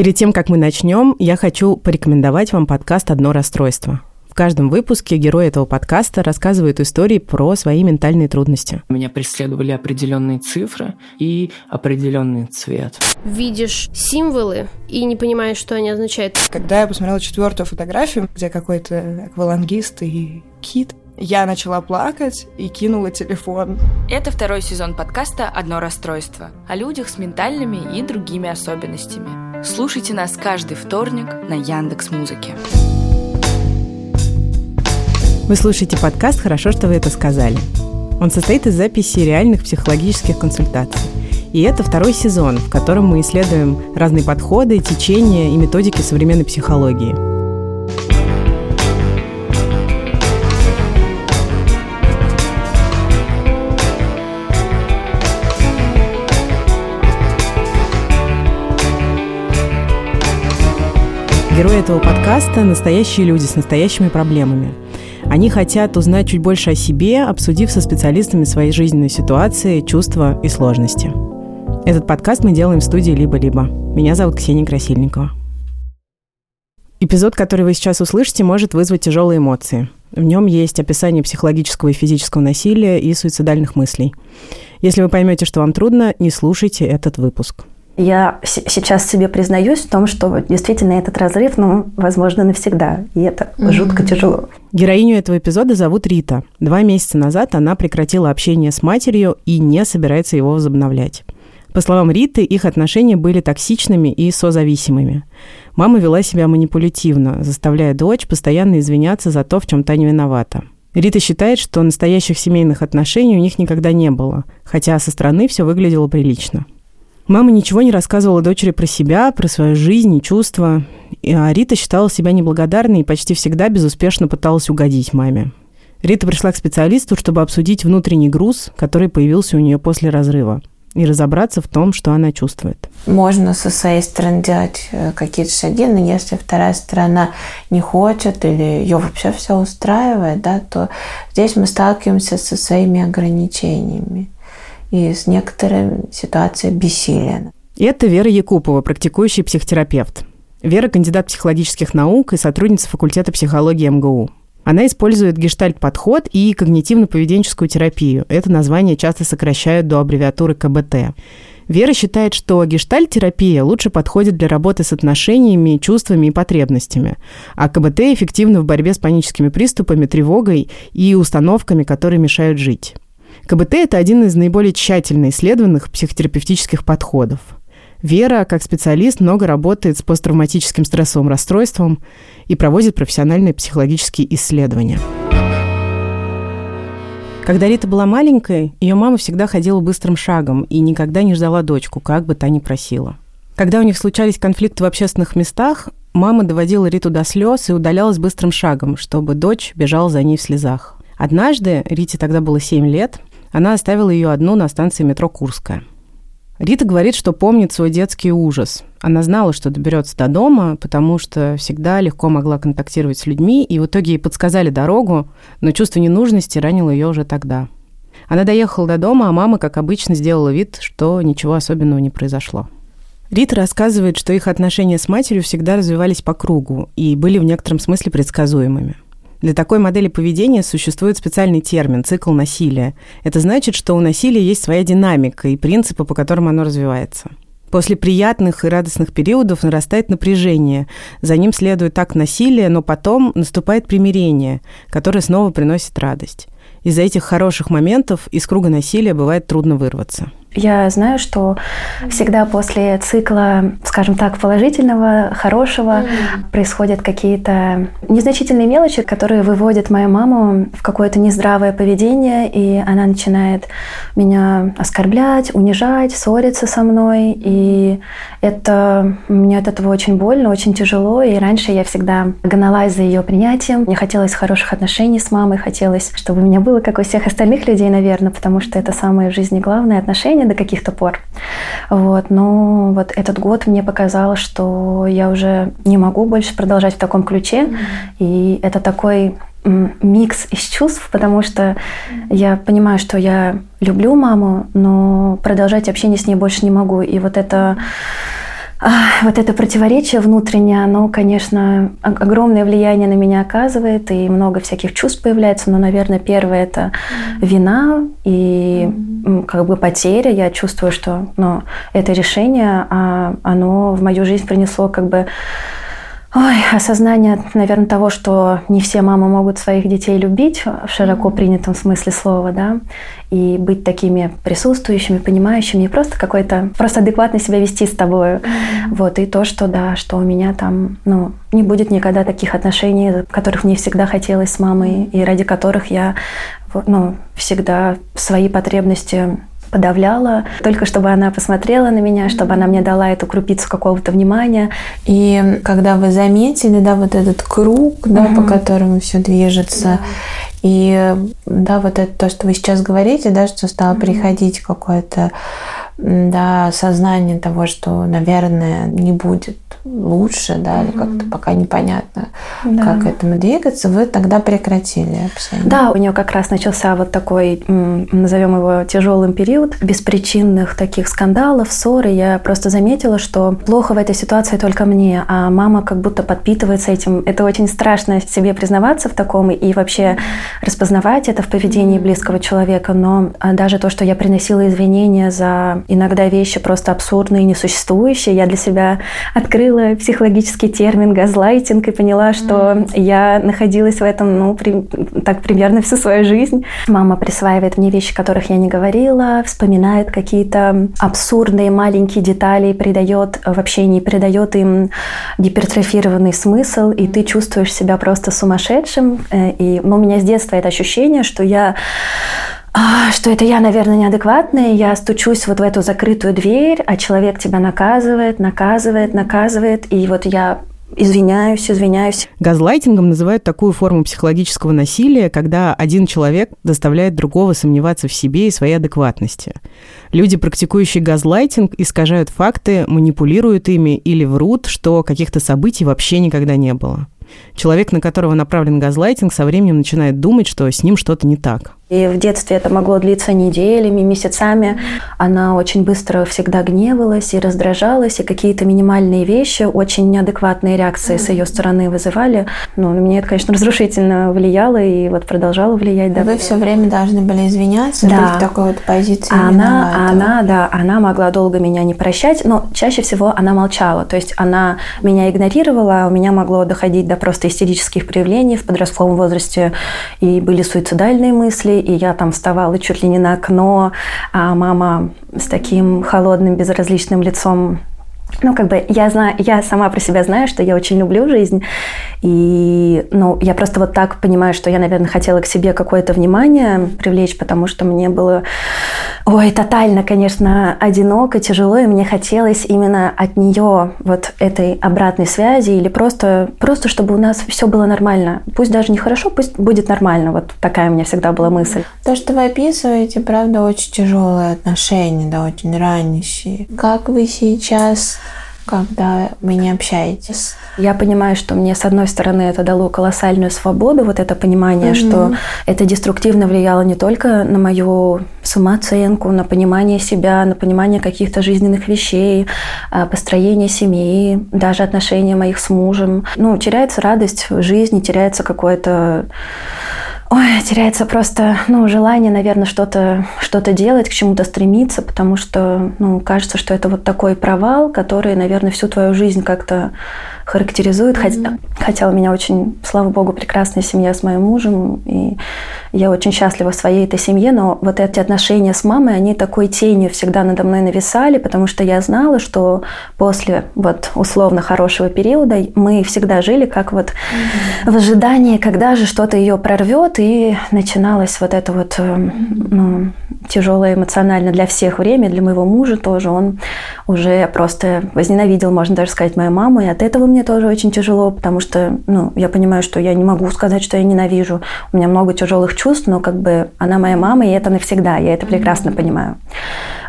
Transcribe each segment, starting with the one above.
Перед тем, как мы начнем, я хочу порекомендовать вам подкаст «Одно расстройство». В каждом выпуске герой этого подкаста рассказывает истории про свои ментальные трудности. Меня преследовали определенные цифры и определенный цвет. Видишь символы и не понимаешь, что они означают. Когда я посмотрела четвертую фотографию, где какой-то аквалангист и кит, я начала плакать и кинула телефон. Это второй сезон подкаста «Одно расстройство» о людях с ментальными и другими особенностями. Слушайте нас каждый вторник на Яндекс Музыке. Вы слушаете подкаст «Хорошо, что вы это сказали». Он состоит из записи реальных психологических консультаций. И это второй сезон, в котором мы исследуем разные подходы, течения и методики современной психологии. Герои этого подкаста – настоящие люди с настоящими проблемами – они хотят узнать чуть больше о себе, обсудив со специалистами свои жизненные ситуации, чувства и сложности. Этот подкаст мы делаем в студии «Либо-либо». Меня зовут Ксения Красильникова. Эпизод, который вы сейчас услышите, может вызвать тяжелые эмоции. В нем есть описание психологического и физического насилия и суицидальных мыслей. Если вы поймете, что вам трудно, не слушайте этот выпуск. Я сейчас себе признаюсь в том, что действительно этот разрыв, ну, возможно, навсегда. И это mm-hmm. жутко тяжело. Героиню этого эпизода зовут Рита. Два месяца назад она прекратила общение с матерью и не собирается его возобновлять. По словам Риты, их отношения были токсичными и созависимыми. Мама вела себя манипулятивно, заставляя дочь постоянно извиняться за то, в чем та не виновата. Рита считает, что настоящих семейных отношений у них никогда не было, хотя со стороны все выглядело прилично. Мама ничего не рассказывала дочери про себя, про свою жизнь и чувства. А Рита считала себя неблагодарной и почти всегда безуспешно пыталась угодить маме. Рита пришла к специалисту, чтобы обсудить внутренний груз, который появился у нее после разрыва и разобраться в том, что она чувствует. Можно со своей стороны делать э, какие-то шаги, но если вторая сторона не хочет или ее вообще все устраивает, да, то здесь мы сталкиваемся со своими ограничениями и с некоторой ситуацией бессилия. Это Вера Якупова, практикующий психотерапевт. Вера – кандидат психологических наук и сотрудница факультета психологии МГУ. Она использует гештальт-подход и когнитивно-поведенческую терапию. Это название часто сокращают до аббревиатуры КБТ. Вера считает, что гештальт-терапия лучше подходит для работы с отношениями, чувствами и потребностями, а КБТ эффективно в борьбе с паническими приступами, тревогой и установками, которые мешают жить. КБТ – это один из наиболее тщательно исследованных психотерапевтических подходов. Вера, как специалист, много работает с посттравматическим стрессовым расстройством и проводит профессиональные психологические исследования. Когда Рита была маленькой, ее мама всегда ходила быстрым шагом и никогда не ждала дочку, как бы та ни просила. Когда у них случались конфликты в общественных местах, мама доводила Риту до слез и удалялась быстрым шагом, чтобы дочь бежала за ней в слезах. Однажды, Рите тогда было 7 лет, она оставила ее одну на станции метро Курская. Рита говорит, что помнит свой детский ужас. Она знала, что доберется до дома, потому что всегда легко могла контактировать с людьми, и в итоге ей подсказали дорогу, но чувство ненужности ранило ее уже тогда. Она доехала до дома, а мама, как обычно, сделала вид, что ничего особенного не произошло. Рита рассказывает, что их отношения с матерью всегда развивались по кругу и были в некотором смысле предсказуемыми – для такой модели поведения существует специальный термин – цикл насилия. Это значит, что у насилия есть своя динамика и принципы, по которым оно развивается. После приятных и радостных периодов нарастает напряжение. За ним следует акт насилия, но потом наступает примирение, которое снова приносит радость. Из-за этих хороших моментов из круга насилия бывает трудно вырваться. Я знаю, что всегда после цикла, скажем так, положительного, хорошего, mm. происходят какие-то незначительные мелочи, которые выводят мою маму в какое-то нездравое поведение, и она начинает меня оскорблять, унижать, ссориться со мной. И это мне от этого очень больно, очень тяжело. И раньше я всегда гналась за ее принятием. Мне хотелось хороших отношений с мамой, хотелось, чтобы у меня было, как у всех остальных людей, наверное, потому что это самое в жизни главное отношение отношения до каких-то пор. Вот. Но вот этот год мне показал, что я уже не могу больше продолжать в таком ключе. Mm-hmm. И это такой микс из чувств, потому что я понимаю, что я люблю маму, но продолжать общение с ней больше не могу. И вот это вот это противоречие внутреннее, оно, конечно, огромное влияние на меня оказывает, и много всяких чувств появляется, но, наверное, первое – это вина и как бы потеря. Я чувствую, что ну, это решение, а оно в мою жизнь принесло как бы Ой, осознание, наверное, того, что не все мамы могут своих детей любить в широко принятом смысле слова, да, и быть такими присутствующими, понимающими, и просто какой-то, просто адекватно себя вести с тобой. Mm-hmm. Вот, и то, что, да, что у меня там, ну, не будет никогда таких отношений, которых мне всегда хотелось с мамой, и ради которых я, ну, всегда свои потребности подавляла, только чтобы она посмотрела на меня, чтобы она мне дала эту крупицу какого-то внимания. И когда вы заметили, да, вот этот круг, да, угу. по которому все движется, да. и да, вот это то, что вы сейчас говорите, да, что стало угу. приходить какое-то да, сознание того, что, наверное, не будет лучше, да, или как-то пока непонятно, да. как к этому двигаться, вы тогда прекратили общение. Да, у нее как раз начался вот такой, назовем его тяжелым период, беспричинных таких скандалов, ссор, и я просто заметила, что плохо в этой ситуации только мне, а мама как будто подпитывается этим. Это очень страшно себе признаваться в таком и вообще распознавать это в поведении близкого человека, но а, даже то, что я приносила извинения за иногда вещи просто абсурдные, несуществующие, я для себя открыла психологический термин газлайтинг и поняла, что mm. я находилась в этом, ну, при, так примерно всю свою жизнь. Мама присваивает мне вещи, которых я не говорила, вспоминает какие-то абсурдные маленькие детали придает в общении, придает им гипертрофированный смысл, и ты чувствуешь себя просто сумасшедшим. Э, и ну, у меня с детства это ощущение, что я что это я, наверное, неадекватная, я стучусь вот в эту закрытую дверь, а человек тебя наказывает, наказывает, наказывает, и вот я извиняюсь, извиняюсь. Газлайтингом называют такую форму психологического насилия, когда один человек заставляет другого сомневаться в себе и своей адекватности. Люди, практикующие газлайтинг, искажают факты, манипулируют ими или врут, что каких-то событий вообще никогда не было. Человек, на которого направлен газлайтинг, со временем начинает думать, что с ним что-то не так. И в детстве это могло длиться неделями, месяцами. Она очень быстро всегда гневалась и раздражалась, и какие-то минимальные вещи, очень неадекватные реакции с ее стороны вызывали. Ну, на меня это, конечно, разрушительно влияло и вот продолжало влиять. Да. Вы все время должны были извиняться, да. быть в такой вот позиции. Она, она, да, она могла долго меня не прощать, но чаще всего она молчала. То есть она меня игнорировала, у меня могло доходить до просто истерических проявлений в подростковом возрасте, и были суицидальные мысли, и я там вставала чуть ли не на окно, а мама с таким холодным, безразличным лицом ну, как бы я знаю, я сама про себя знаю, что я очень люблю жизнь. И, ну, я просто вот так понимаю, что я, наверное, хотела к себе какое-то внимание привлечь, потому что мне было, ой, тотально, конечно, одиноко, тяжело, и мне хотелось именно от нее вот этой обратной связи или просто, просто чтобы у нас все было нормально. Пусть даже не хорошо, пусть будет нормально. Вот такая у меня всегда была мысль. То, что вы описываете, правда, очень тяжелые отношения, да, очень ранящие. Как вы сейчас когда вы не общаетесь? Я понимаю, что мне, с одной стороны, это дало колоссальную свободу, вот это понимание, угу. что это деструктивно влияло не только на мою самооценку, на понимание себя, на понимание каких-то жизненных вещей, а, построение семьи, даже отношения моих с мужем. Ну, теряется радость в жизни, теряется какое-то Ой, теряется просто, ну, желание, наверное, что-то что делать, к чему-то стремиться, потому что, ну, кажется, что это вот такой провал, который, наверное, всю твою жизнь как-то характеризует. Mm-hmm. Хотя у меня очень, слава богу, прекрасная семья с моим мужем, и я очень счастлива в своей этой семье, но вот эти отношения с мамой, они такой тенью всегда надо мной нависали, потому что я знала, что после вот условно хорошего периода мы всегда жили как вот mm-hmm. в ожидании, когда же что-то ее прорвет, и начиналось вот это вот mm-hmm. ну, тяжелое эмоционально для всех время, для моего мужа тоже. Он уже просто возненавидел, можно даже сказать, мою маму, и от этого мне тоже очень тяжело, потому что, ну, я понимаю, что я не могу сказать, что я ненавижу. У меня много тяжелых чувств, но как бы она моя мама, и это навсегда, я это прекрасно понимаю.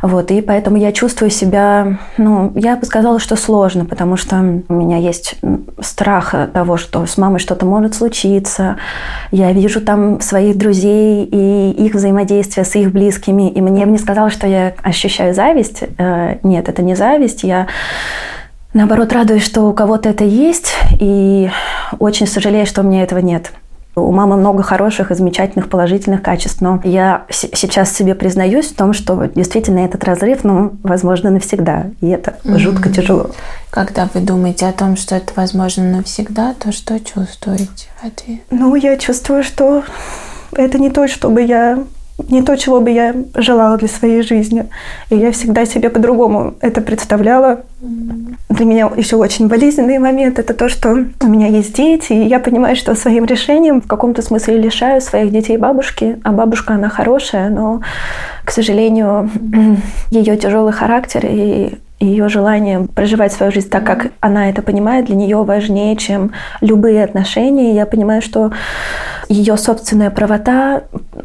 Вот, и поэтому я чувствую себя, ну, я бы сказала, что сложно, потому что у меня есть страх того, что с мамой что-то может случиться. Я вижу там своих друзей и их взаимодействие с их близкими, и мне бы не сказала, что я ощущаю зависть. Э, нет, это не зависть. Я наоборот, радуюсь, что у кого-то это есть, и очень сожалею, что у меня этого нет. У мамы много хороших и замечательных положительных качеств, но я сейчас себе признаюсь в том, что действительно этот разрыв, ну, возможно, навсегда. И это mm-hmm. жутко тяжело. Когда вы думаете о том, что это возможно навсегда, то что чувствуете в ответ? Ну, я чувствую, что это не то, чтобы я не то, чего бы я желала для своей жизни. И я всегда себе по-другому это представляла. Для меня еще очень болезненный момент – это то, что у меня есть дети, и я понимаю, что своим решением в каком-то смысле лишаю своих детей бабушки, а бабушка, она хорошая, но, к сожалению, ее тяжелый характер и ее желание проживать свою жизнь так, как она это понимает, для нее важнее, чем любые отношения. Я понимаю, что ее собственная правота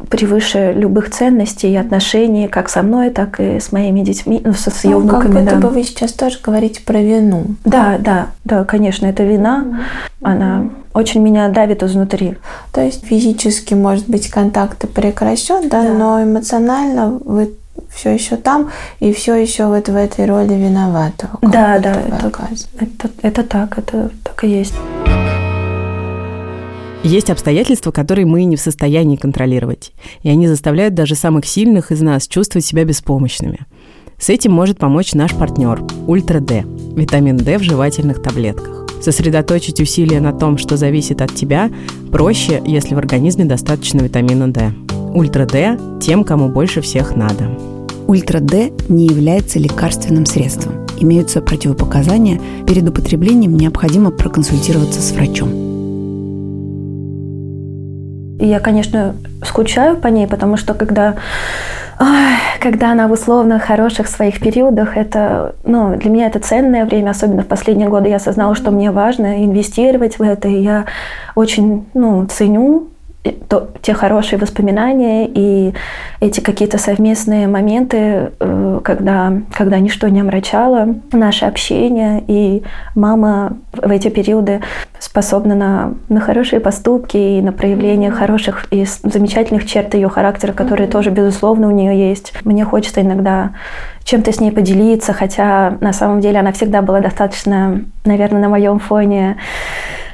превыше любых ценностей и отношений, как со мной, так и с моими детьми, ну, со, с ее ну, внуками. Как будто да. бы вы сейчас тоже говорите про вину. Да, да, да, конечно, это вина. Она очень меня давит изнутри. То есть физически, может быть, контакты прекращен, да, да. но эмоционально вы все еще там и все еще вот в этой роли виноватого. Да, да, это, это, это так, это так и есть. Есть обстоятельства, которые мы не в состоянии контролировать, и они заставляют даже самых сильных из нас чувствовать себя беспомощными. С этим может помочь наш партнер Ультра Д, витамин D в жевательных таблетках. Сосредоточить усилия на том, что зависит от тебя, проще, если в организме достаточно витамина D. Ультра Д тем, кому больше всех надо. Ультра Д не является лекарственным средством. Имеются противопоказания. Перед употреблением необходимо проконсультироваться с врачом. Я, конечно, скучаю по ней, потому что когда, когда она в условно хороших своих периодах, это, ну, для меня это ценное время, особенно в последние годы я осознала, что мне важно инвестировать в это, и я очень, ну, ценю то, те хорошие воспоминания и эти какие-то совместные моменты, э, когда, когда ничто не омрачало наше общение, и мама в эти периоды способна на, на хорошие поступки и на проявление хороших и замечательных черт ее характера, которые тоже, безусловно, у нее есть. Мне хочется иногда чем-то с ней поделиться, хотя на самом деле она всегда была достаточно, наверное, на моем фоне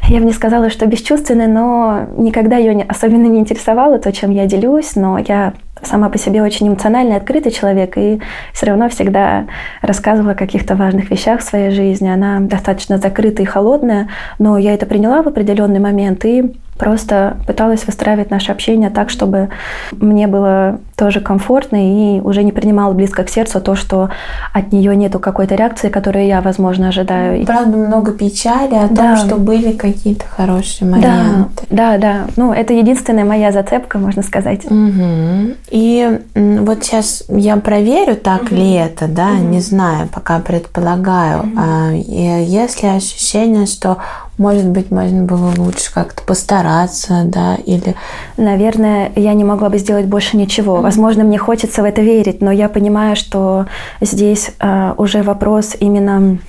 я бы не сказала, что бесчувственная, но никогда ее не, особенно не интересовало то, чем я делюсь, но я сама по себе очень эмоциональный, открытый человек, и все равно всегда рассказывала о каких-то важных вещах в своей жизни. Она достаточно закрытая и холодная, но я это приняла в определенный момент и просто пыталась выстраивать наше общение так, чтобы мне было тоже комфортно и уже не принимала близко к сердцу то, что от нее нету какой-то реакции, которую я, возможно, ожидаю. Правда, много печали о да. том, что были какие-то хорошие моменты. Да, да, да. Ну, это единственная моя зацепка, можно сказать. Угу. И вот сейчас я проверю, так угу. ли это, да, угу. не знаю, пока предполагаю. Угу. И есть ли ощущение, что может быть, можно было лучше как-то постараться, да, или... Наверное, я не могла бы сделать больше ничего. Возможно, мне хочется в это верить, но я понимаю, что здесь э, уже вопрос именно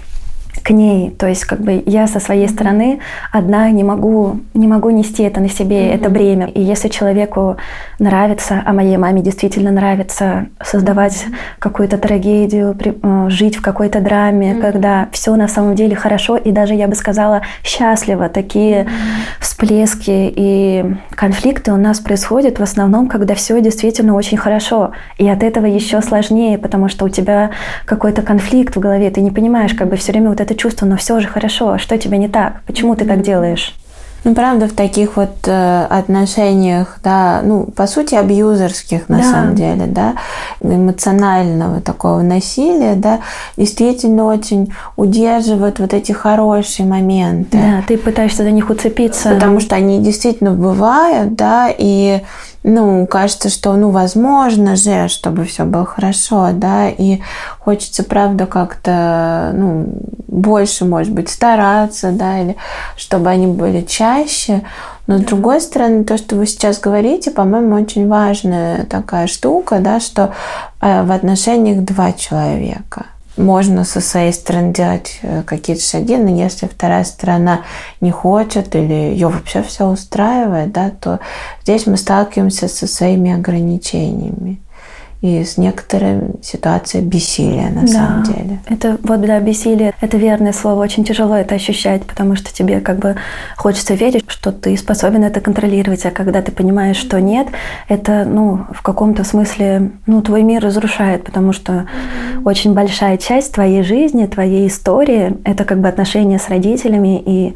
к ней. То есть как бы я со своей стороны одна не могу, не могу нести это на себе, mm-hmm. это бремя. И если человеку нравится, а моей маме действительно нравится создавать mm-hmm. какую-то трагедию, при, э, жить в какой-то драме, mm-hmm. когда все на самом деле хорошо и даже, я бы сказала, счастливо. Такие mm-hmm. всплески и конфликты у нас происходят в основном, когда все действительно очень хорошо. И от этого еще сложнее, потому что у тебя какой-то конфликт в голове, ты не понимаешь, как бы все время вот это чувство, но все же хорошо, а что тебе не так, почему ты так делаешь? Ну, правда, в таких вот э, отношениях, да, ну, по сути, абьюзерских, на да. самом деле, да, эмоционального такого насилия, да, действительно очень удерживают вот эти хорошие моменты. Да, ты пытаешься за них уцепиться. Потому что они действительно бывают, да, и ну, кажется, что, ну, возможно же, чтобы все было хорошо, да, и хочется, правда, как-то, ну, больше, может быть, стараться, да, или чтобы они были чаще. Но, с другой стороны, то, что вы сейчас говорите, по-моему, очень важная такая штука, да, что э, в отношениях два человека – можно со своей стороны делать э, какие-то шаги, но если вторая сторона не хочет или ее вообще все устраивает, да, то здесь мы сталкиваемся со своими ограничениями. И с некоторой ситуацией бессилия на Да. самом деле. Это вот, да, бессилие, это верное слово, очень тяжело это ощущать, потому что тебе как бы хочется верить, что ты способен это контролировать, а когда ты понимаешь, что нет, это, ну, в каком-то смысле, ну, твой мир разрушает, потому что очень большая часть твоей жизни, твоей истории, это как бы отношения с родителями, и,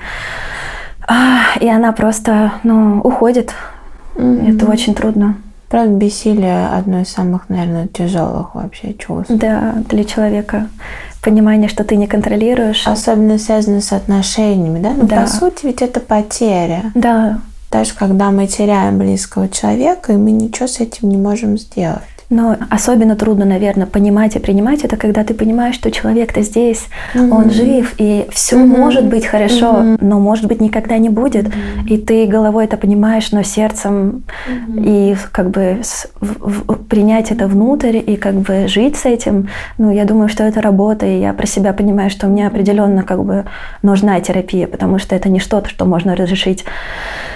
а, и она просто, ну, уходит. Это очень трудно. Правда, бессилие одно из самых, наверное, тяжелых вообще чувств. Да, для человека. Понимание, что ты не контролируешь. Особенно связано с отношениями, да? Ну, Да. по сути, ведь это потеря. Да, Даже когда мы теряем близкого человека, и мы ничего с этим не можем сделать. Но особенно трудно, наверное, понимать и принимать это, когда ты понимаешь, что человек-то здесь, он жив, и все может быть хорошо, но может быть никогда не будет. И ты головой это понимаешь, но сердцем и как бы с- в- в- принять это внутрь и как бы жить с этим. Ну, я думаю, что это работа, и я про себя понимаю, что мне определенно как бы нужна терапия, потому что это не что-то, что можно разрешить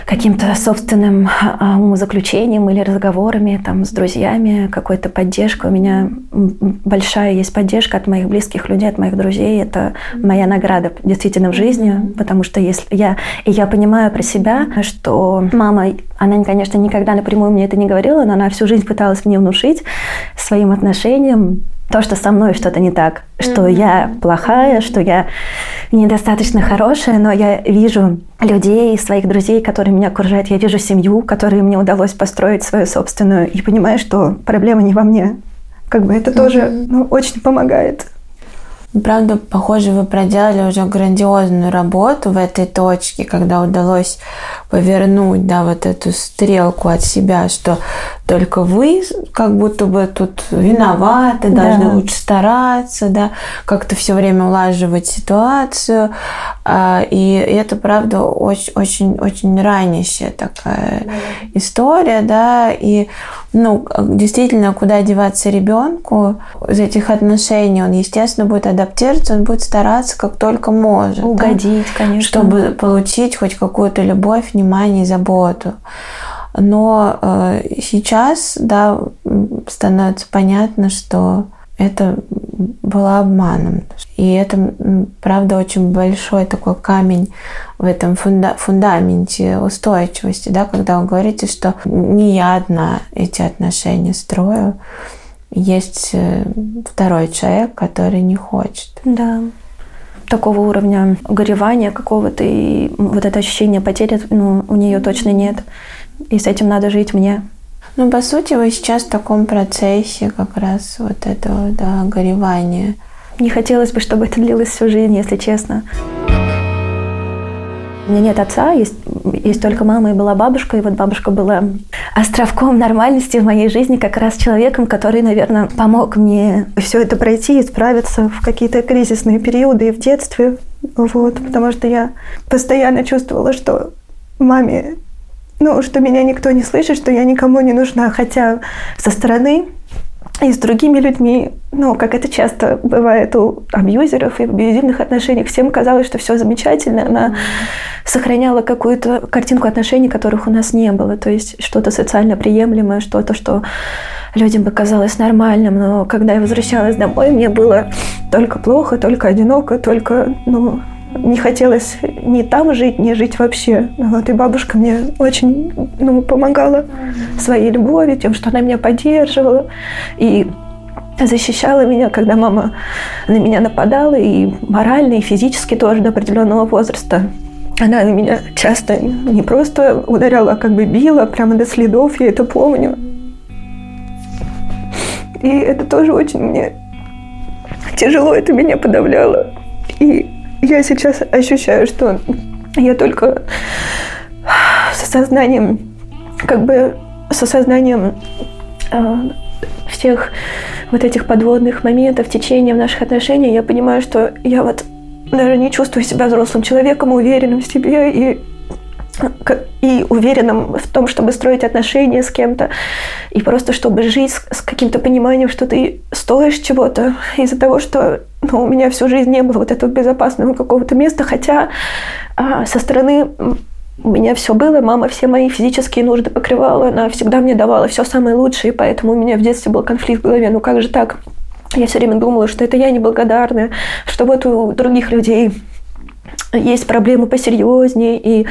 каким-то собственным а, умозаключением или разговорами там с друзьями, какой-то поддержкой. У меня большая есть поддержка от моих близких людей, от моих друзей. Это моя награда действительно в жизни, потому что если я и я понимаю про себя, что мама, она, конечно, никогда напрямую мне это не говорила, но она всю жизнь пыталась мне внушить своим отношением то, что со мной что-то не так, что я плохая, что я недостаточно хорошая, но я вижу людей, своих друзей, которые меня окружают, я вижу семью, которой мне удалось построить свою собственную, и понимаю, что проблема не во мне. Как бы это тоже ну, очень помогает. Правда, похоже, вы проделали уже грандиозную работу в этой точке, когда удалось повернуть, да, вот эту стрелку от себя, что только вы как будто бы тут виноваты, Да. должны лучше стараться, да, как-то все время улаживать ситуацию. А, И это, правда, очень, очень, очень ранящая такая история, да, и ну, действительно, куда деваться ребенку из этих отношений, он, естественно, будет адаптироваться, он будет стараться как только может. да, Угодить, конечно. чтобы получить хоть какую-то любовь, внимание и заботу. Но э, сейчас, да, становится понятно, что это было обманом. И это, правда, очень большой такой камень в этом фунда- фундаменте устойчивости, да, когда вы говорите, что не я одна эти отношения строю, есть э, второй человек, который не хочет. Да. Такого уровня горевания какого-то и вот это ощущение потери, ну, у нее точно нет. И с этим надо жить мне. Ну, по сути, вы сейчас в таком процессе как раз вот этого, да, горевания. Не хотелось бы, чтобы это длилось всю жизнь, если честно. У меня нет отца, есть, есть только мама и была бабушка. И вот бабушка была островком нормальности в моей жизни, как раз человеком, который, наверное, помог мне все это пройти и справиться в какие-то кризисные периоды и в детстве. Вот, потому что я постоянно чувствовала, что маме, ну, что меня никто не слышит, что я никому не нужна, хотя со стороны и с другими людьми, ну, как это часто бывает у абьюзеров и в абьюзивных отношениях, всем казалось, что все замечательно. Она сохраняла какую-то картинку отношений, которых у нас не было. То есть что-то социально приемлемое, что-то, что людям бы казалось нормальным. Но когда я возвращалась домой, мне было только плохо, только одиноко, только, ну, не хотелось ни там жить, ни жить вообще. Вот, и бабушка мне очень ну, помогала своей любовью, тем, что она меня поддерживала и защищала меня, когда мама на меня нападала, и морально, и физически тоже до определенного возраста. Она на меня часто не просто ударяла, а как бы била, прямо до следов, я это помню. И это тоже очень мне тяжело, это меня подавляло. И я сейчас ощущаю, что я только с осознанием, как бы с осознанием э, всех вот этих подводных моментов, течения в наших отношениях, я понимаю, что я вот даже не чувствую себя взрослым человеком, уверенным в себе и и уверенным в том, чтобы строить отношения с кем-то, и просто чтобы жить с, с каким-то пониманием, что ты стоишь чего-то из-за того, что ну, у меня всю жизнь не было вот этого безопасного какого-то места, хотя а, со стороны у меня все было, мама все мои физические нужды покрывала, она всегда мне давала все самое лучшее, и поэтому у меня в детстве был конфликт в голове. Ну как же так? Я все время думала, что это я неблагодарная, что вот у других людей есть проблемы посерьезнее, и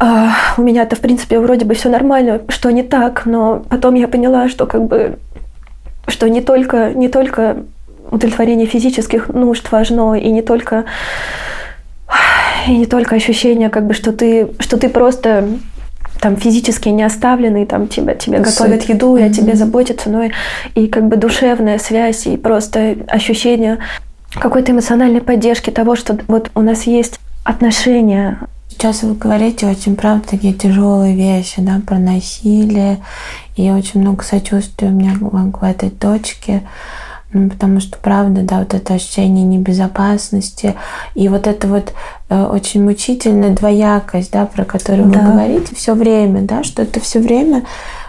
э, у меня-то, в принципе, вроде бы все нормально, что не так, но потом я поняла, что как бы, что не только, не только удовлетворение физических нужд важно, и не только, и не только ощущение, как бы, что ты, что ты просто там физически не оставленный, там тебя, тебе готовят еду, и о тебе заботятся, но и, и как бы душевная связь, и просто ощущение какой-то эмоциональной поддержки того, что вот у нас есть отношения. Сейчас вы говорите очень, правда, такие тяжелые вещи, да, про насилие, и очень много сочувствия у меня к этой дочке, ну, потому что, правда, да, вот это ощущение небезопасности и вот это вот э, очень мучительная двоякость, да, про которую да. вы говорите все время, да, что это все время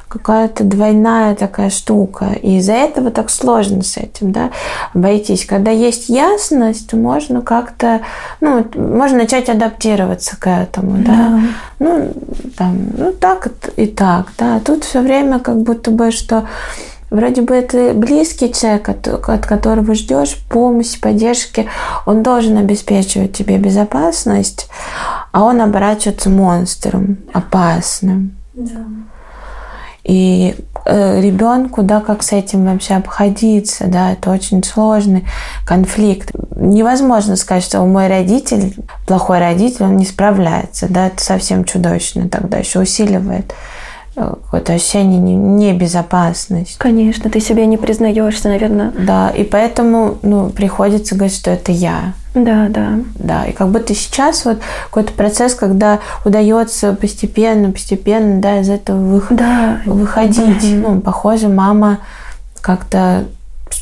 какая-то двойная такая штука. И из-за этого так сложно с этим, да, обойтись. Когда есть ясность, можно как-то, ну, можно начать адаптироваться к этому, да. да. Ну, там, ну, так и так, да. А тут все время как будто бы, что Вроде бы это близкий человек, от, от которого ждешь помощи, поддержки. Он должен обеспечивать тебе безопасность, а он оборачивается монстром, опасным. Да. И э, ребенку, да, как с этим вообще обходиться, да, это очень сложный конфликт. Невозможно сказать, что мой родитель, плохой родитель, он не справляется, да, это совсем чудовищно тогда еще усиливает какое-то ощущение небезопасности. Конечно, ты себе не признаешься, наверное. Да, и поэтому ну, приходится говорить, что это я. Да, да. Да, и как будто сейчас вот какой-то процесс, когда удается постепенно, постепенно, да, из этого вы... да. выходить. Ну, похоже, мама как-то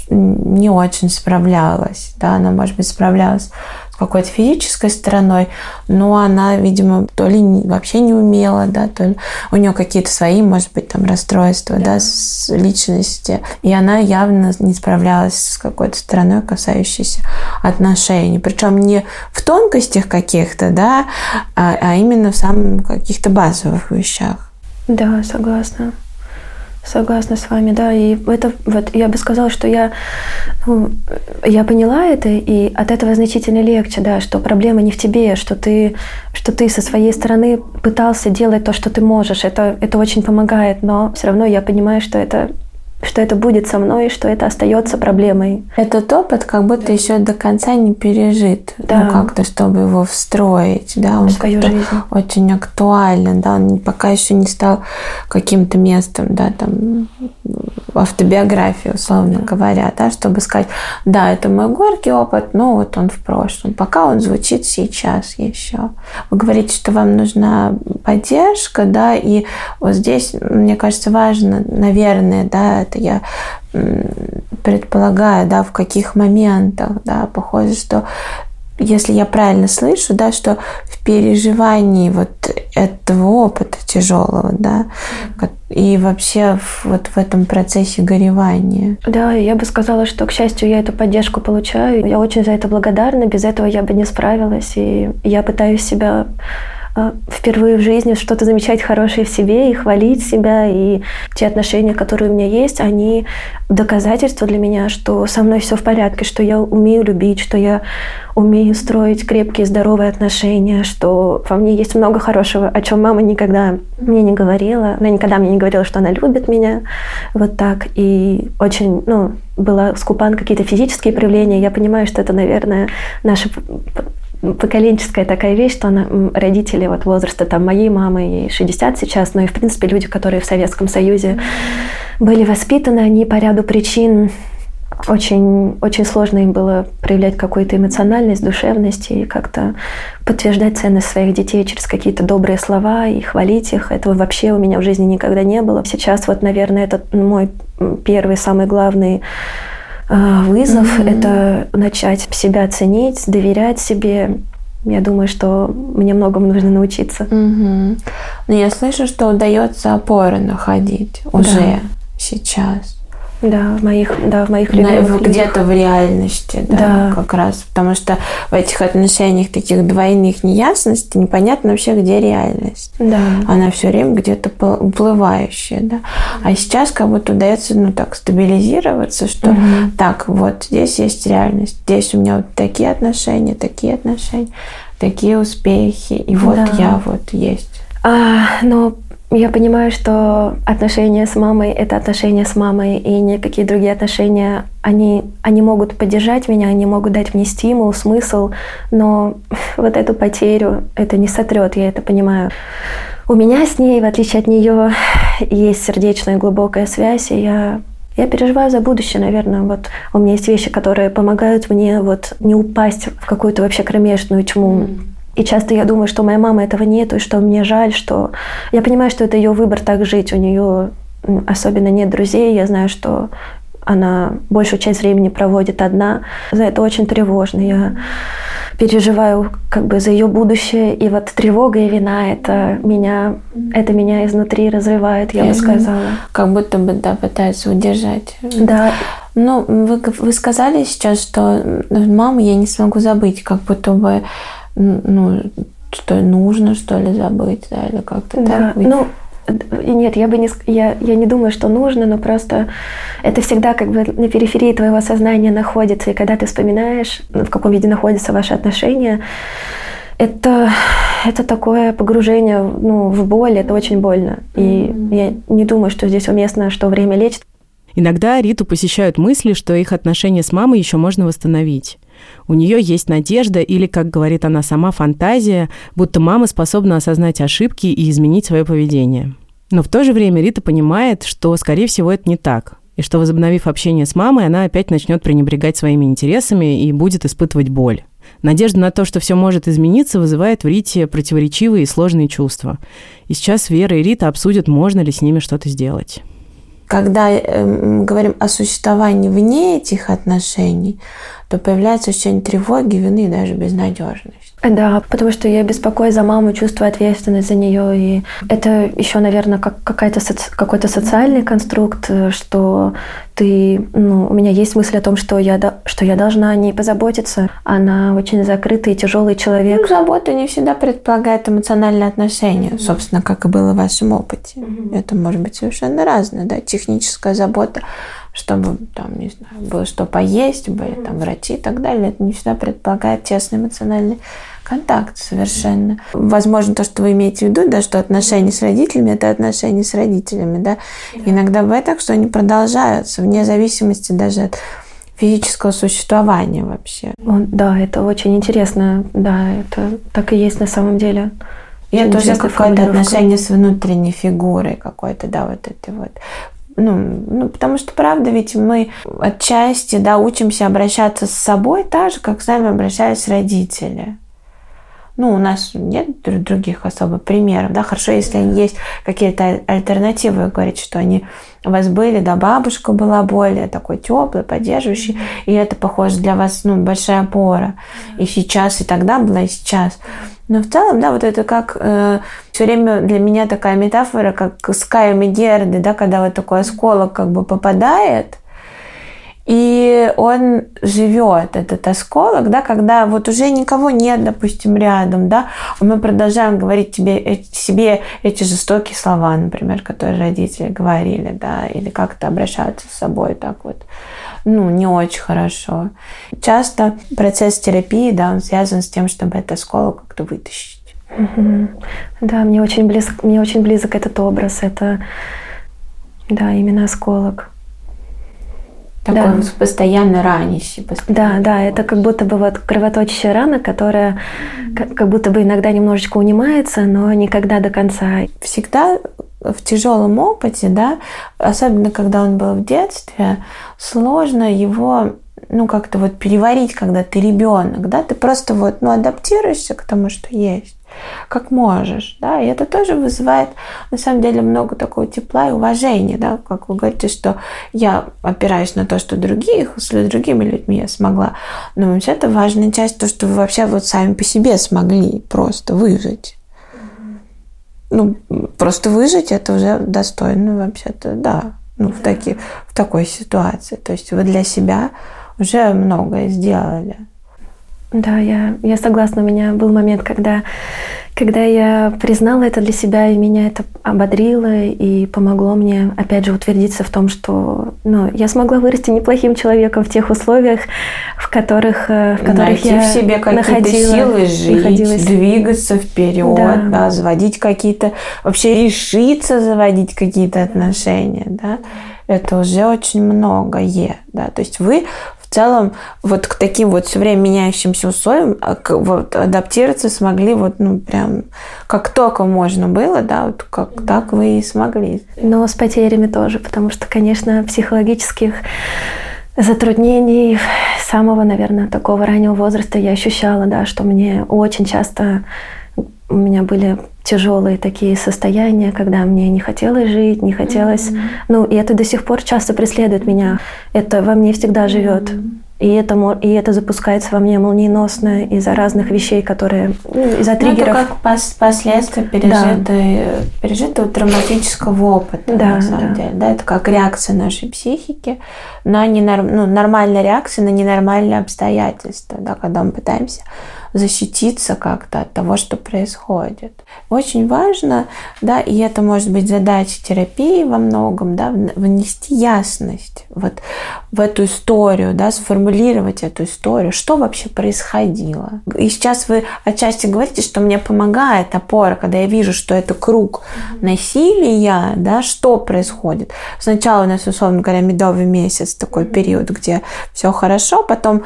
не очень справлялась, да, она, может быть, справлялась какой-то физической стороной, но она, видимо, то ли вообще не умела, да, то ли у нее какие-то свои, может быть, там расстройства, да, да с личности, и она явно не справлялась с какой-то стороной, касающейся отношений, причем не в тонкостях каких-то, да, а, а именно в самых каких-то базовых вещах. Да, согласна. Согласна с вами, да. И это вот я бы сказала, что я, ну, я поняла это, и от этого значительно легче, да, что проблема не в тебе, что ты, что ты со своей стороны пытался делать то, что ты можешь. Это, это очень помогает, но все равно я понимаю, что это что это будет со мной, что это остается проблемой. Этот опыт как будто еще до конца не пережит, да. ну как-то, чтобы его встроить, да, он свою жизнь. очень актуален, да, он пока еще не стал каким-то местом, да, там автобиографии, условно говоря, да, чтобы сказать, да, это мой горький опыт, но вот он в прошлом, пока он звучит сейчас еще. Вы говорите, что вам нужна поддержка, да, и вот здесь, мне кажется, важно, наверное, да, это я предполагаю, да, в каких моментах, да, похоже, что если я правильно слышу, да, что в переживании вот этого опыта тяжелого, да, и вообще вот в этом процессе горевания. Да, я бы сказала, что, к счастью, я эту поддержку получаю. Я очень за это благодарна. Без этого я бы не справилась. И я пытаюсь себя впервые в жизни что-то замечать хорошее в себе и хвалить себя. И те отношения, которые у меня есть, они доказательство для меня, что со мной все в порядке, что я умею любить, что я умею строить крепкие, здоровые отношения, что во мне есть много хорошего, о чем мама никогда мне не говорила. Она никогда мне не говорила, что она любит меня. Вот так. И очень, ну, была скупа на какие-то физические проявления. Я понимаю, что это, наверное, наше поколенческая такая вещь, что она, родители вот возраста там моей мамы, ей 60 сейчас, но и в принципе люди, которые в Советском Союзе были воспитаны, они по ряду причин очень, очень сложно им было проявлять какую-то эмоциональность, душевность и как-то подтверждать ценность своих детей через какие-то добрые слова и хвалить их. Этого вообще у меня в жизни никогда не было. Сейчас вот, наверное, это мой первый, самый главный вызов mm-hmm. это начать себя ценить, доверять себе. Я думаю, что мне многому нужно научиться. Mm-hmm. Но я слышу, что удается опоры находить уже да. сейчас. Да, в моих, да, в моих любимых где-то в реальности, да, Да. как раз. Потому что в этих отношениях таких двойных неясностей непонятно вообще, где реальность. Да. Она все время где-то пл- уплывающая, да. А сейчас как будто удается, ну так, стабилизироваться, что Мгм. так, вот здесь есть реальность, здесь у меня вот такие отношения, такие отношения, такие успехи, и вот Да. я вот есть. А, но я понимаю, что отношения с мамой — это отношения с мамой, и никакие другие отношения, они, они могут поддержать меня, они могут дать мне стимул, смысл, но вот эту потерю это не сотрет, я это понимаю. У меня с ней, в отличие от нее, есть сердечная глубокая связь, и я я переживаю за будущее, наверное. Вот у меня есть вещи, которые помогают мне вот не упасть в какую-то вообще кромешную тьму. И часто я думаю, что у моей мамы этого нету, и что мне жаль, что... Я понимаю, что это ее выбор так жить. У нее особенно нет друзей. Я знаю, что она большую часть времени проводит одна. За это очень тревожно. Я переживаю как бы за ее будущее. И вот тревога и вина это меня, это меня изнутри разрывает, я бы сказала. Как будто бы, да, пытаются удержать. Да, Ну, вы, вы сказали сейчас, что маму я не смогу забыть, как будто бы, ну, что нужно, что ли, забыть, да, или как-то Да, так. Ведь- ну нет, я бы не, я, я не думаю, что нужно, но просто это всегда как бы на периферии твоего сознания находится, и когда ты вспоминаешь, ну, в каком виде находятся ваши отношения, это, это такое погружение ну, в боль, это очень больно. И я не думаю, что здесь уместно, что время лечит. Иногда Риту посещают мысли, что их отношения с мамой еще можно восстановить. У нее есть надежда или, как говорит она сама, фантазия, будто мама способна осознать ошибки и изменить свое поведение. Но в то же время Рита понимает, что, скорее всего, это не так. И что, возобновив общение с мамой, она опять начнет пренебрегать своими интересами и будет испытывать боль. Надежда на то, что все может измениться, вызывает в Рите противоречивые и сложные чувства. И сейчас Вера и Рита обсудят, можно ли с ними что-то сделать. Когда э, мы говорим о существовании вне этих отношений, то появляется ощущение тревоги, вины и даже безнадежности. Да, потому что я беспокоюсь за маму, чувствую ответственность за нее. И это еще, наверное, как какая-то соци- какой-то социальный конструкт, э, что ты, ну, у меня есть мысль о том, что я, до- что я должна о ней позаботиться. Она очень закрытый и тяжелый человек. Ну, забота не всегда предполагает эмоциональные отношения, собственно, как и было в вашем опыте. Это может быть совершенно разное, да, техническая забота, чтобы там, не знаю, было что поесть, были там врачи и так далее, это не всегда предполагает тесный эмоциональный контакт совершенно. Возможно, то, что вы имеете в виду, да, что отношения с родителями – это отношения с родителями, да. Иногда бывает так, что они продолжаются вне зависимости даже от физического существования вообще. Да, это очень интересно. Да, это так и есть на самом деле. И это уже какое-то отношение с внутренней фигурой какой-то, да, вот этой вот. Ну, ну, потому что, правда, ведь мы отчасти, да, учимся обращаться с собой так же, как с нами обращались родители. Ну, у нас нет дру- других особо примеров, да, хорошо, если они есть какие-то аль- альтернативы, вы говорите, что они у вас были, да, бабушка была более такой теплой, поддерживающей, и это, похоже, для вас, ну, большая опора. И сейчас, и тогда была, и сейчас. Но в целом, да, вот это как все время для меня такая метафора, как с Каем и Герды, да, когда вот такой осколок как бы попадает, и он живет, этот осколок, да, когда вот уже никого нет, допустим, рядом, да, а мы продолжаем говорить тебе, э- себе эти жестокие слова, например, которые родители говорили, да, или как-то обращаться с собой так вот, ну, не очень хорошо. Часто процесс терапии, да, он связан с тем, чтобы этот осколок как-то вытащить. Да, мне очень близок, мне очень близок этот образ. Это, да, именно осколок. Такой Да. вот постоянно ранящий. Да, постоянно да, это как будто бы вот кровоточащая рана, которая как, как будто бы иногда немножечко унимается, но никогда до конца. всегда в тяжелом опыте, да, особенно когда он был в детстве, сложно его ну, как-то вот переварить, когда ты ребенок, да, ты просто вот, ну, адаптируешься к тому, что есть, как можешь, да, и это тоже вызывает, на самом деле, много такого тепла и уважения, да, как вы говорите, что я опираюсь на то, что других, с другими людьми я смогла, но вообще это важная часть, то, что вы вообще вот сами по себе смогли просто выжить ну, просто выжить это уже достойно вообще-то, да. ну, в, таки, в такой ситуации. То есть вы для себя уже многое сделали. Да, я, я согласна. У меня был момент, когда, когда я признала это для себя, и меня это ободрило и помогло мне, опять же, утвердиться в том, что ну, я смогла вырасти неплохим человеком в тех условиях, в которых, э, в которых Найти я в себе какие-то находила, силы жить, находилась. двигаться вперед, Да. да. заводить какие-то, вообще решиться заводить какие-то отношения, да. Это уже очень многое, да. То есть вы в целом вот к таким вот все время меняющимся условиям а, вот, адаптироваться смогли вот, ну, прям как только можно было, да, вот как так вы и смогли. Но с потерями тоже, потому что, конечно, психологических затруднений с самого, наверное, такого раннего возраста я ощущала, да, что мне очень часто у меня были тяжелые такие состояния, когда мне не хотелось жить, не хотелось... Ну, и это до сих пор часто преследует меня. Это во мне всегда живет. И это, и это запускается во мне молниеносно из-за разных вещей, которые... ну, из-за Ну, триггеров. это как пос- последствия пережитой, пережитого травматического опыта, Да, на самом да. деле. Да, это как реакция нашей психики на ненорм... ну, нормальная реакция на ненормальные обстоятельства, да, когда мы пытаемся защититься как-то от того, что происходит. Очень важно, да, и это может быть задача терапии во многом, да, вн- внести ясность вот в эту историю, да, сформулировать эту историю, что вообще происходило. И сейчас вы отчасти говорите, что мне помогает опора, когда я вижу, что это круг насилия, да, что происходит. Сначала у нас, условно говоря, медовый месяц, такой период, где все хорошо, потом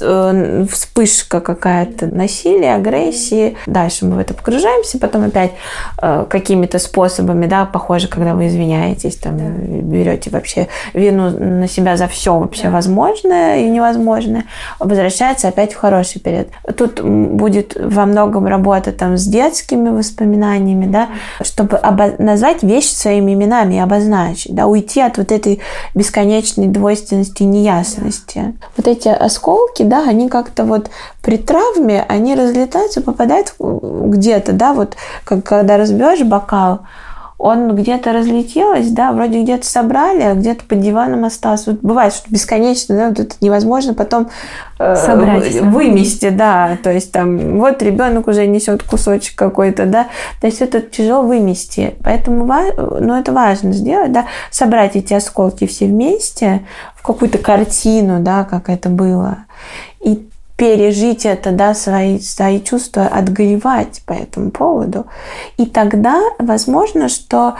э, вспышка какая-то насилия, агрессии. Дальше мы в это погружаемся, потом опять э, какими-то способами, да, похоже, когда вы извиняетесь, там, берете вообще вину на себя за все вообще возможное и невозможное, возвращается опять в хороший период. Тут будет во многом работа там с детскими воспоминаниями, да, чтобы обо- назвать вещи своими именами и обозначить, да, уйти от вот этой бесконечной двойственности и неясности. Вот эти осколки, да, они как-то вот при травме, они разлетаются, попадают где-то, да, вот как когда разбиваешь бокал, он где-то разлетелось, да, вроде где-то собрали, а где-то под диваном остался. Вот бывает, что бесконечно, да, вот это невозможно потом э, Собрать, вымести, да, то есть там вот ребенок уже несет кусочек какой-то, да, то есть это тяжело вымести, поэтому, ну, это важно сделать, да, собрать эти осколки все вместе в какую-то картину, да, как это было, и пережить это, да, свои, свои чувства, отгоревать по этому поводу. И тогда, возможно, что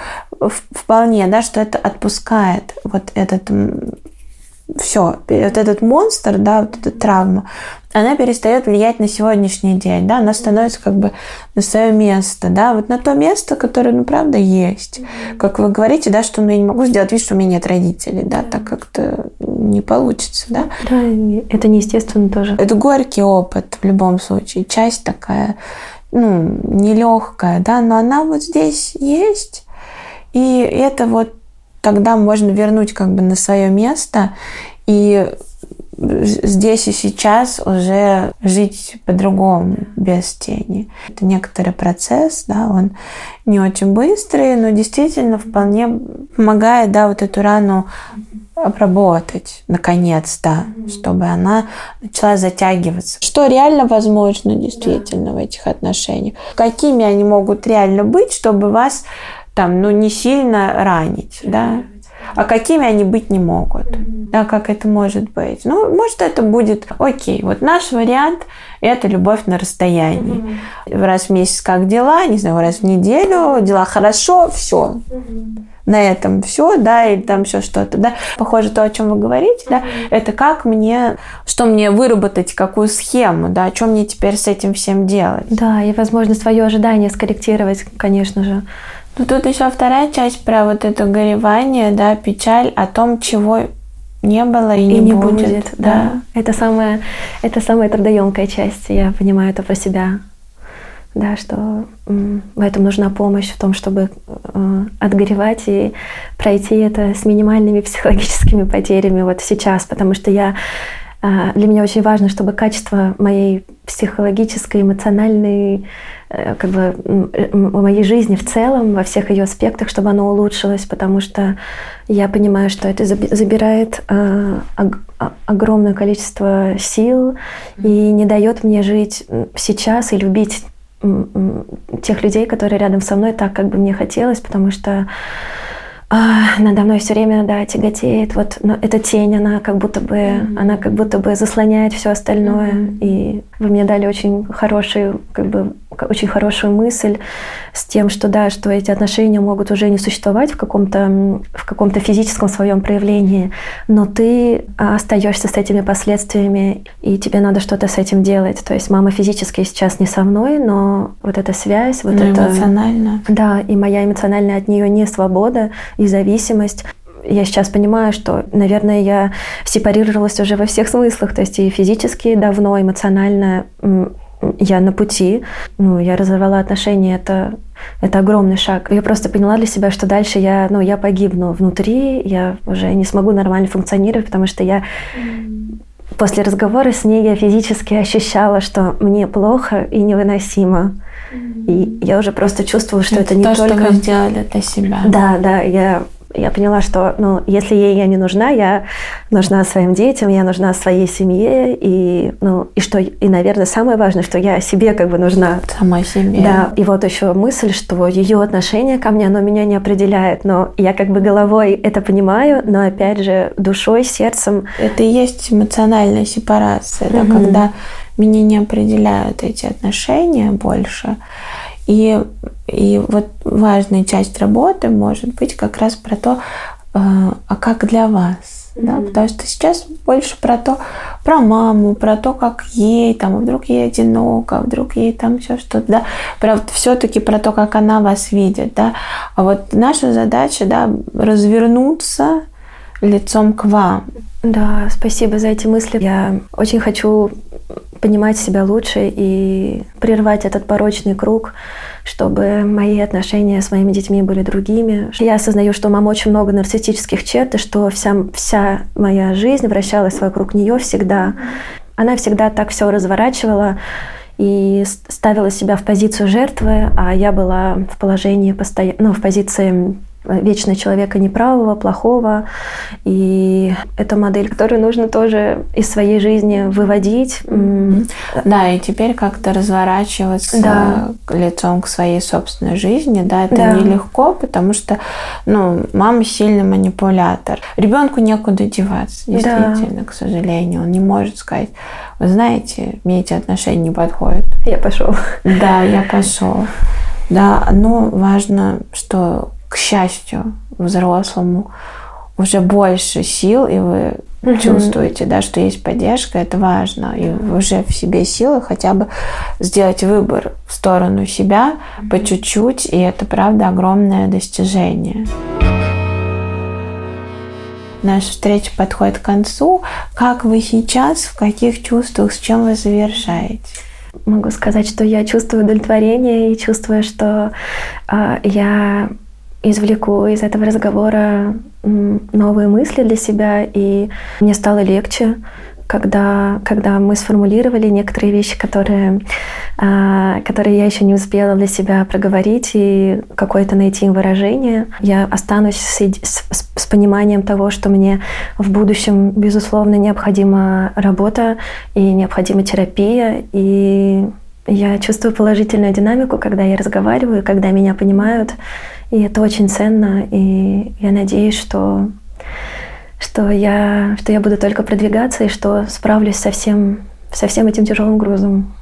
вполне, да, что это отпускает вот этот все, вот этот монстр, да, вот эта травма, она перестает влиять на сегодняшний день, да, она становится как бы на свое место, да, вот на то место, которое, ну, правда, есть. Как вы говорите, да, что ну, я не могу сделать вид, что у меня нет родителей, да, так как-то не получится, да. Да, это неестественно тоже. Это горький опыт в любом случае, часть такая, ну, нелегкая, да, но она вот здесь есть, и это вот тогда можно вернуть как бы на свое место и здесь и сейчас уже жить по-другому, без тени. Это некоторый процесс, да, он не очень быстрый, но действительно вполне помогает, да, вот эту рану обработать, наконец-то, чтобы она начала затягиваться. Что реально возможно действительно в этих отношениях? Какими они могут реально быть, чтобы вас там, ну, не сильно ранить, да? А какими они быть не могут? Да, как это может быть? Ну, может, это будет, окей, вот наш вариант – это любовь на расстоянии. Раз в месяц как дела, не знаю, раз в неделю, дела хорошо, все на этом все, да, или там еще что-то, да. Похоже, то, о чем вы говорите, да, это как мне, что мне выработать, какую схему, да, что мне теперь с этим всем делать. Да, и, возможно, свое ожидание скорректировать, конечно же. Ну, тут еще вторая часть про вот это горевание, да, печаль о том, чего не было и, И не, не будет. будет, да. Это самая, это самая трудоемкая часть. Я понимаю это про себя. Да, что в этом нужна помощь, в том, чтобы э, отгоревать и пройти это с минимальными психологическими потерями вот сейчас, потому что я для меня очень важно, чтобы качество моей психологической, эмоциональной, э, как бы моей жизни в целом, во всех ее аспектах, чтобы оно улучшилось, потому что я понимаю, что это забирает а, огромное количество сил и не дает мне жить сейчас и любить тех людей, которые рядом со мной. Так, как бы мне хотелось, потому что а, надо мной все время, да, тяготеет. Вот но эта тень, она как будто бы, mm-hmm. она как будто бы заслоняет все остальное. Mm-hmm. И вы мне дали очень хорошую, как бы, очень хорошую мысль с тем, что да, что эти отношения могут уже не существовать в каком-то в каком-то физическом своем проявлении, но ты остаешься с этими последствиями, и тебе надо что-то с этим делать. То есть мама физически сейчас не со мной, но вот эта связь, вот но это эмоционально. Да, и моя эмоциональная от нее не свобода и зависимость. Я сейчас понимаю, что, наверное, я сепарировалась уже во всех смыслах, то есть и физически давно, эмоционально я на пути, ну, я разорвала отношения, это, это огромный шаг. Я просто поняла для себя, что дальше я, ну, я погибну внутри, я уже не смогу нормально функционировать, потому что я после разговора с ней я физически ощущала, что мне плохо и невыносимо. И я уже просто чувствовала, что это, это не то, только... что вы сделали для себя. Да, да, я я поняла, что ну, если ей я не нужна, я нужна своим детям, я нужна своей семье, и, ну, и что, и, наверное, самое важное, что я себе как бы нужна. Сама себе. Да, и вот еще мысль, что ее отношение ко мне, оно меня не определяет, но я как бы головой это понимаю, но опять же душой, сердцем. Это и есть эмоциональная сепарация, да, когда меня не определяют эти отношения больше, и, и вот важная часть работы может быть как раз про то, э, а как для вас. Mm-hmm. Да? Потому что сейчас больше про то, про маму, про то, как ей, там, вдруг ей одиноко, вдруг ей там все что-то, да, про, все-таки про то, как она вас видит, да. А вот наша задача, да, развернуться лицом к вам. Да, спасибо за эти мысли. Я очень хочу понимать себя лучше и прервать этот порочный круг, чтобы мои отношения с моими детьми были другими. Я осознаю, что у мамы очень много нарциссических черт, и что вся, вся моя жизнь вращалась вокруг нее всегда. Она всегда так все разворачивала и ставила себя в позицию жертвы, а я была в положении постоянно, ну, в позиции вечно человека неправого, плохого. И это модель, которую нужно тоже из своей жизни выводить. Да, и теперь как-то разворачиваться да. лицом к своей собственной жизни, да, это да. нелегко, потому что, ну, мама сильный манипулятор. Ребенку некуда деваться, действительно, да. к сожалению. Он не может сказать, вы знаете, мне эти отношения не подходят. Я пошел. Да, я пошел. Да, но важно, что к счастью, взрослому уже больше сил, и вы угу. чувствуете, да, что есть поддержка, это важно. И уже в себе силы хотя бы сделать выбор в сторону себя угу. по чуть-чуть, и это, правда, огромное достижение. Наша встреча подходит к концу. Как вы сейчас, в каких чувствах, с чем вы завершаете? Могу сказать, что я чувствую удовлетворение и чувствую, что э, я извлеку из этого разговора новые мысли для себя, и мне стало легче, когда, когда мы сформулировали некоторые вещи, которые, а, которые я еще не успела для себя проговорить и какое-то найти им выражение. Я останусь с, с, с пониманием того, что мне в будущем, безусловно, необходима работа и необходима терапия, и я чувствую положительную динамику, когда я разговариваю, когда меня понимают, и это очень ценно, и я надеюсь, что, что, я, что я буду только продвигаться и что справлюсь со всем, со всем этим тяжелым грузом.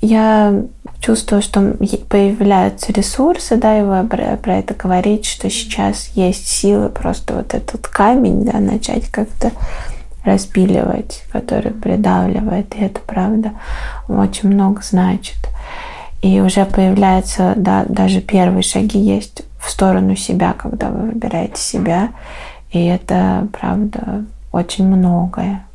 Я чувствую, что появляются ресурсы, да, и вы про это говорите, что сейчас есть силы просто вот этот камень, да, начать как-то распиливать, который придавливает, и это правда очень много значит. И уже появляются, да, даже первые шаги есть в сторону себя, когда вы выбираете себя. И это, правда, очень многое.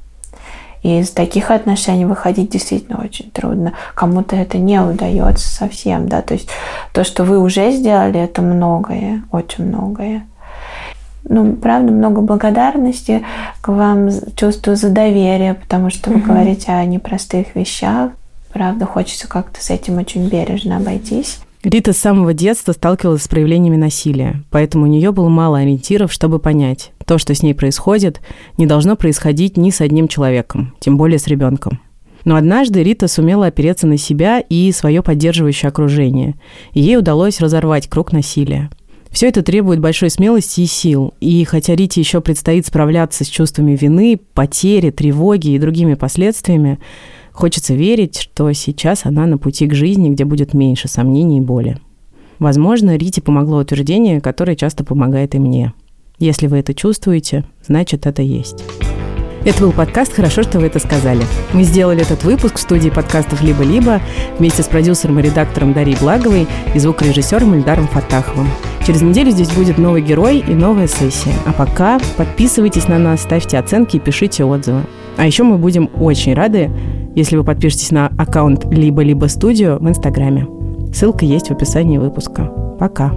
И из таких отношений выходить действительно очень трудно. Кому-то это не удается совсем, да. То есть то, что вы уже сделали, это многое, очень многое. ну, правда, много благодарности к вам, чувствую за доверие, потому что вы угу. говорите о непростых вещах. Правда, хочется как-то с этим очень бережно обойтись. Рита с самого детства сталкивалась с проявлениями насилия, поэтому у нее было мало ориентиров, чтобы понять, то, что с ней происходит, не должно происходить ни с одним человеком, тем более с ребенком. Но однажды Рита сумела опереться на себя и свое поддерживающее окружение, и ей удалось разорвать круг насилия. Все это требует большой смелости и сил, и хотя Рите еще предстоит справляться с чувствами вины, потери, тревоги и другими последствиями, хочется верить, что сейчас она на пути к жизни, где будет меньше сомнений и боли. Возможно, Рите помогло утверждение, которое часто помогает и мне. Если вы это чувствуете, значит это есть. Это был подкаст «Хорошо, что вы это сказали». Мы сделали этот выпуск в студии подкастов «Либо-либо» вместе с продюсером и редактором Дарьей Благовой и звукорежиссером Ильдаром Фатаховым. Через неделю здесь будет новый герой и новая сессия. А пока подписывайтесь на нас, ставьте оценки и пишите отзывы. А еще мы будем очень рады, если вы подпишетесь на аккаунт «Либо-либо студио» в Инстаграме. Ссылка есть в описании выпуска. Пока.